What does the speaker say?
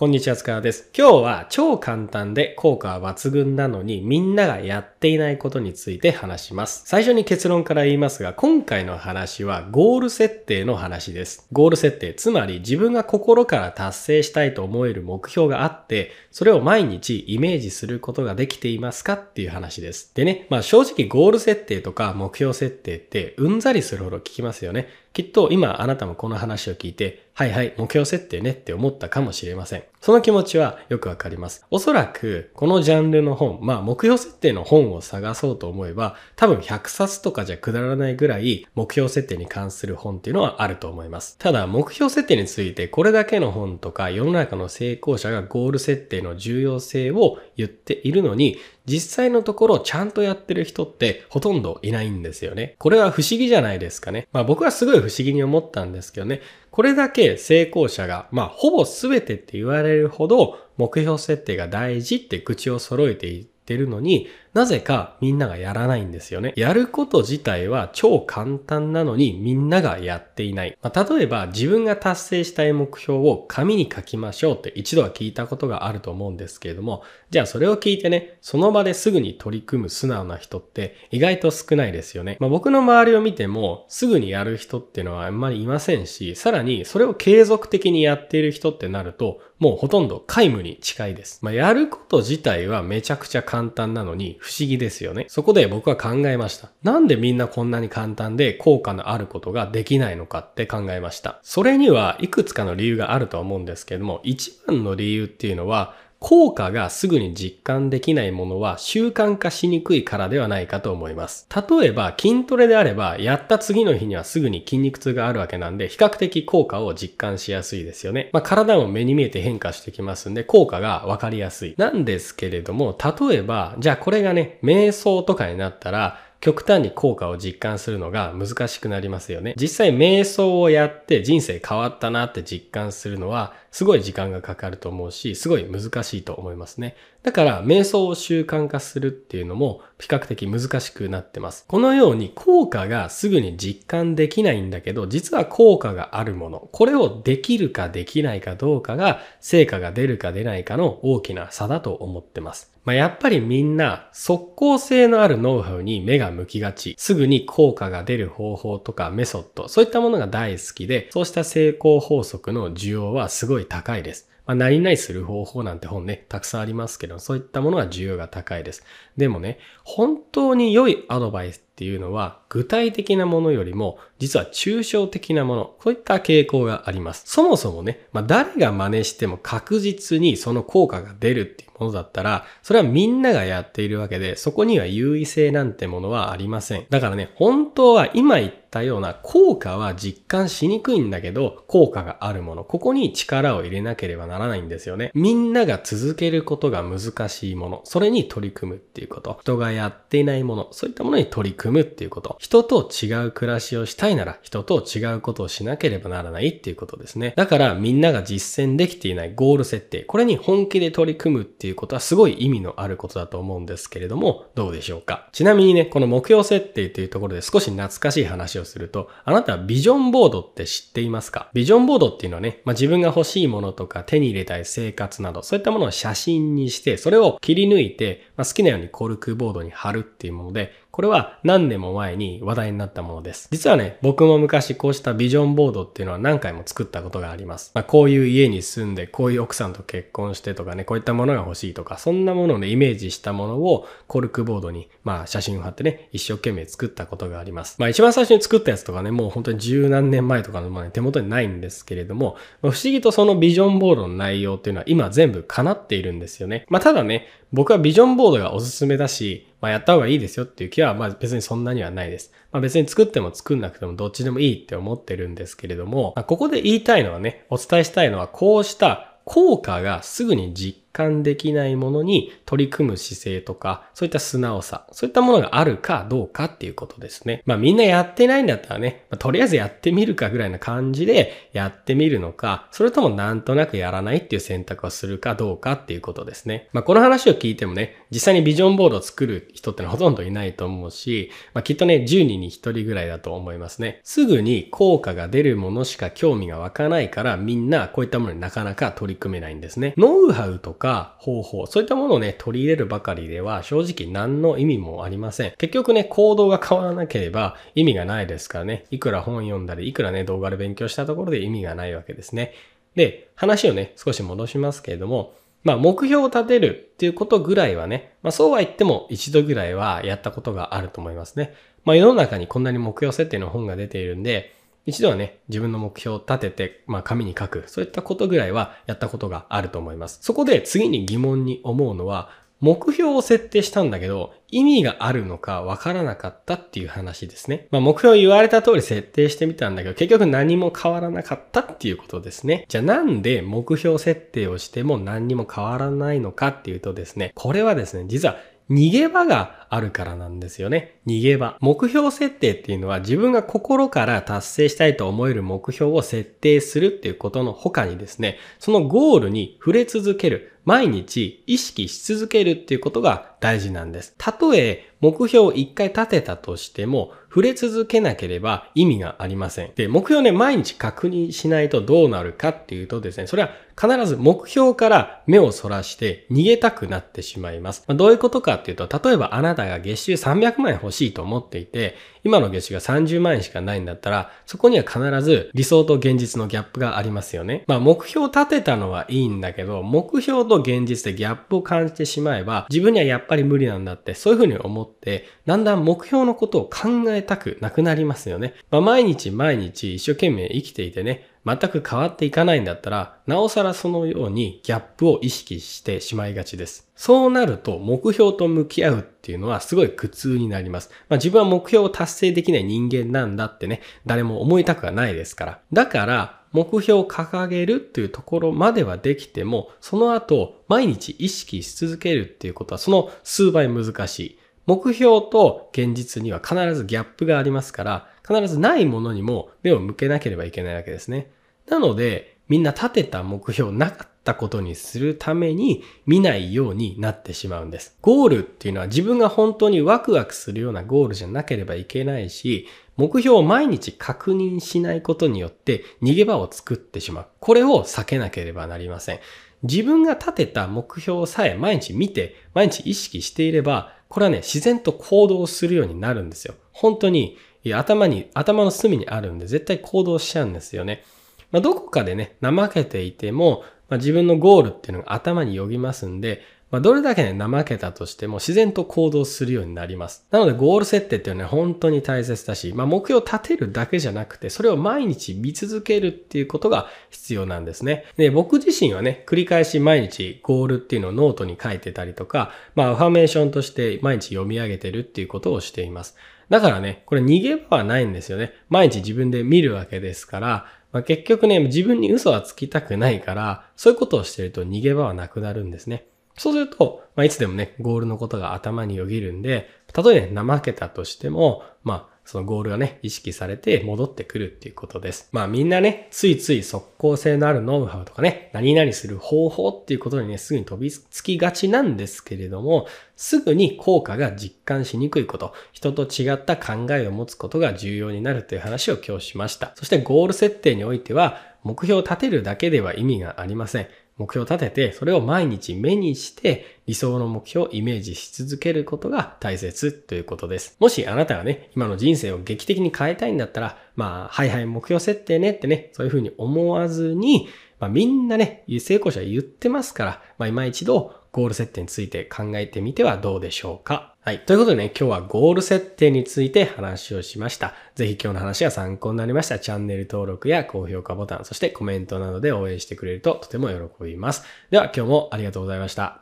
こんにちは、塚川です。今日は超簡単で効果は抜群なのにみんながやっていないことについて話します。最初に結論から言いますが、今回の話はゴール設定の話です。ゴール設定、つまり自分が心から達成したいと思える目標があって、それを毎日イメージすることができていますかっていう話です。でね、まあ正直ゴール設定とか目標設定ってうんざりするほど聞きますよね。きっと今あなたもこの話を聞いて、はいはい、目標設定ねって思ったかもしれません。その気持ちはよくわかります。おそらく、このジャンルの本、まあ目標設定の本を探そうと思えば、多分100冊とかじゃくだらないぐらい目標設定に関する本っていうのはあると思います。ただ、目標設定についてこれだけの本とか世の中の成功者がゴール設定の重要性を言っているのに、実際のところちゃんとやってる人ってほとんどいないんですよね。これは不思議じゃないですかね。まあ僕はすごい不思議に思ったんですけどね。これだけ成功者が、まあほぼ全てって言われるほど目標設定が大事って口を揃えていってるのに、なぜかみんながやらないんですよね。やること自体は超簡単なのにみんながやっていない。まあ、例えば自分が達成したい目標を紙に書きましょうって一度は聞いたことがあると思うんですけれども、じゃあそれを聞いてね、その場ですぐに取り組む素直な人って意外と少ないですよね。まあ、僕の周りを見てもすぐにやる人っていうのはあんまりいませんし、さらにそれを継続的にやっている人ってなると、もうほとんど皆無に近いです。まあ、やること自体はめちゃくちゃ簡単なのに不思議ですよね。そこで僕は考えました。なんでみんなこんなに簡単で効果のあることができないのかって考えました。それにはいくつかの理由があるとは思うんですけども、一番の理由っていうのは、効果がすぐに実感できないものは習慣化しにくいからではないかと思います。例えば筋トレであればやった次の日にはすぐに筋肉痛があるわけなんで比較的効果を実感しやすいですよね。まあ、体も目に見えて変化してきますんで効果がわかりやすい。なんですけれども例えばじゃあこれがね瞑想とかになったら極端に効果を実感するのが難しくなりますよね。実際瞑想をやって人生変わったなって実感するのはすごい時間がかかると思うし、すごい難しいと思いますね。だから、瞑想を習慣化するっていうのも比較的難しくなってます。このように効果がすぐに実感できないんだけど、実は効果があるもの、これをできるかできないかどうかが成果が出るか出ないかの大きな差だと思ってます。まあ、やっぱりみんな即効性のあるノウハウに目が向きがち、すぐに効果が出る方法とかメソッド、そういったものが大好きで、そうした成功法則の需要はすごいい高いです。まあ、何々する方法なんて本ね、たくさんありますけど、そういったものは需要が高いです。でもね、本当に良いアドバイスっていうのは、具体的なものよりも、実は抽象的なもの、こういった傾向があります。そもそもね、まあ、誰が真似しても確実にその効果が出るっていうものだったら、それはみんながやっているわけで、そこには優位性なんてものはありません。だからね、本当は今言ったような効果は実感しにくいんだけど、効果があるもの、ここに力を入れなければならないんですよね。みんなが続けることが難しいもの、それに取り組むっていうこと。人がやっていないもの、そういったものに取り組むっていうこと。人と違う暮らしをしたいなら、人と違うことをしなければならないっていうことですね。だからみんなが実践できていないゴール設定、これに本気で取り組むっていういうことはすごい意味のあることだと思うんですけれども、どうでしょうか。ちなみにね、この目標設定というところで少し懐かしい話をすると、あなたはビジョンボードって知っていますか？ビジョンボードっていうのはね、まあ、自分が欲しいものとか手に入れたい生活など、そういったものを写真にして、それを切り抜いて、まあ、好きなようにコルクボードに貼るっていうもので、これは何年も前に話題になったものです。実はね、僕も昔こうしたビジョンボードっていうのは何回も作ったことがあります。まあ、こういう家に住んで、こういう奥さんと結婚してとかね、こういったものが欲しいとか、そんなものをね、イメージしたものをコルクボードに、まあ写真を貼ってね、一生懸命作ったことがあります。まあ一番最初に作ったやつとかね、もう本当に十何年前とかのまあ、ね、手元にないんですけれども、不思議とそのビジョンボードの内容っていうのは今全部叶っているんですよね。まあただね、僕はビジョンボードがおすすめだし、まあやった方がいいですよっていう気は、まあ別にそんなにはないです。まあ別に作っても作んなくてもどっちでもいいって思ってるんですけれども、まあ、ここで言いたいのはね、お伝えしたいのはこうした効果がすぐに実感できないものに取り組む姿勢とか、そういった素直さ、そういったものがあるかどうかっていうことですね。まあみんなやってないんだったらね、まあ、とりあえずやってみるかぐらいな感じでやってみるのか、それともなんとなくやらないっていう選択をするかどうかっていうことですね。まあこの話を聞いてもね、実際にビジョンボードを作る人ってのはほとんどいないと思うし、まあきっとね、10人に1人ぐらいだと思いますね。すぐに効果が出るものしか興味が湧かないからみんなこういったものになかなか取り組めないんですね。ノウハウとか方法、そういったものをね、取り入れるばかりでは正直何の意味もありません。結局ね、行動が変わらなければ意味がないですからね。いくら本読んだり、いくらね、動画で勉強したところで意味がないわけですね。で、話をね、少し戻しますけれども、まあ、目標を立てるっていうことぐらいはね、まあ、そうは言っても一度ぐらいはやったことがあると思いますね。まあ、世の中にこんなに目標設定の本が出ているんで、一度はね、自分の目標を立てて、まあ紙に書く。そういったことぐらいはやったことがあると思います。そこで次に疑問に思うのは、目標を設定したんだけど、意味があるのかわからなかったっていう話ですね。まあ目標言われた通り設定してみたんだけど、結局何も変わらなかったっていうことですね。じゃあなんで目標設定をしても何にも変わらないのかっていうとですね、これはですね、実は逃げ場があるからなんですよね。逃げ場。目標設定っていうのは自分が心から達成したいと思える目標を設定するっていうことの他にですね、そのゴールに触れ続ける。毎日意識し続けるっていうことが大事なんです。たとえ目標を一回立てたとしても、触れ続けなければ意味がありません。で、目標ね、毎日確認しないとどうなるかっていうとですね、それは必ず目標から目をそらして逃げたくなってしまいます。まあ、どういうことかっていうと、例えばあなたが月収300万円欲しいと思っていて、今の月収が30万円しかないんだったら、そこには必ず理想と現実のギャップがありますよね。まあ目標を立てたのはいいんだけど、目標と現実でギャップを感じてしまえば、自分にはやっぱり無理なんだって、そういうふうに思って、だんだん目標のことを考えたくなくなりますよね。まあ毎日毎日一生懸命生きていてね、全く変わっていかないんだったら、なおさらそのようにギャップを意識してしまいがちです。そうなると目標と向き合うっていうのはすごい苦痛になります。まあ、自分は目標を達成できない人間なんだってね、誰も思いたくはないですから。だから、目標を掲げるっていうところまではできても、その後、毎日意識し続けるっていうことはその数倍難しい。目標と現実には必ずギャップがありますから、必ずないものにも目を向けなければいけないわけですね。なので、みんな立てた目標なかったことにするために見ないようになってしまうんです。ゴールっていうのは自分が本当にワクワクするようなゴールじゃなければいけないし、目標を毎日確認しないことによって逃げ場を作ってしまう。これを避けなければなりません。自分が立てた目標さえ毎日見て、毎日意識していれば、これはね、自然と行動するようになるんですよ。本当に、頭に、頭の隅にあるんで、絶対行動しちゃうんですよね。まあ、どこかでね、怠けていても、まあ、自分のゴールっていうのが頭によぎますんで、まあ、どれだけね、怠けたとしても自然と行動するようになります。なので、ゴール設定っていうのは本当に大切だし、まあ、目標を立てるだけじゃなくて、それを毎日見続けるっていうことが必要なんですね。で、僕自身はね、繰り返し毎日ゴールっていうのをノートに書いてたりとか、まあ、アファメーションとして毎日読み上げてるっていうことをしています。だからね、これ逃げ場はないんですよね。毎日自分で見るわけですから、まあ、結局ね、自分に嘘はつきたくないから、そういうことをしてると逃げ場はなくなるんですね。そうすると、まあ、いつでもね、ゴールのことが頭によぎるんで、たとえね、怠けたとしても、まあ、そのゴールがね、意識されて戻ってくるっていうことです。まあみんなね、ついつい即効性のあるノウハウとかね、何々する方法っていうことにね、すぐに飛びつきがちなんですけれども、すぐに効果が実感しにくいこと、人と違った考えを持つことが重要になるという話を今日しました。そしてゴール設定においては、目標を立てるだけでは意味がありません。目標を立てて、それを毎日目にして、理想の目標をイメージし続けることが大切ということです。もしあなたがね、今の人生を劇的に変えたいんだったら、まあ、はいはい、目標設定ねってね、そういうふうに思わずに、まあみんなね、成功者言ってますから、まあ今一度ゴール設定について考えてみてはどうでしょうか。はい。ということでね、今日はゴール設定について話をしました。ぜひ今日の話が参考になりましたら、チャンネル登録や高評価ボタン、そしてコメントなどで応援してくれるととても喜びます。では今日もありがとうございました。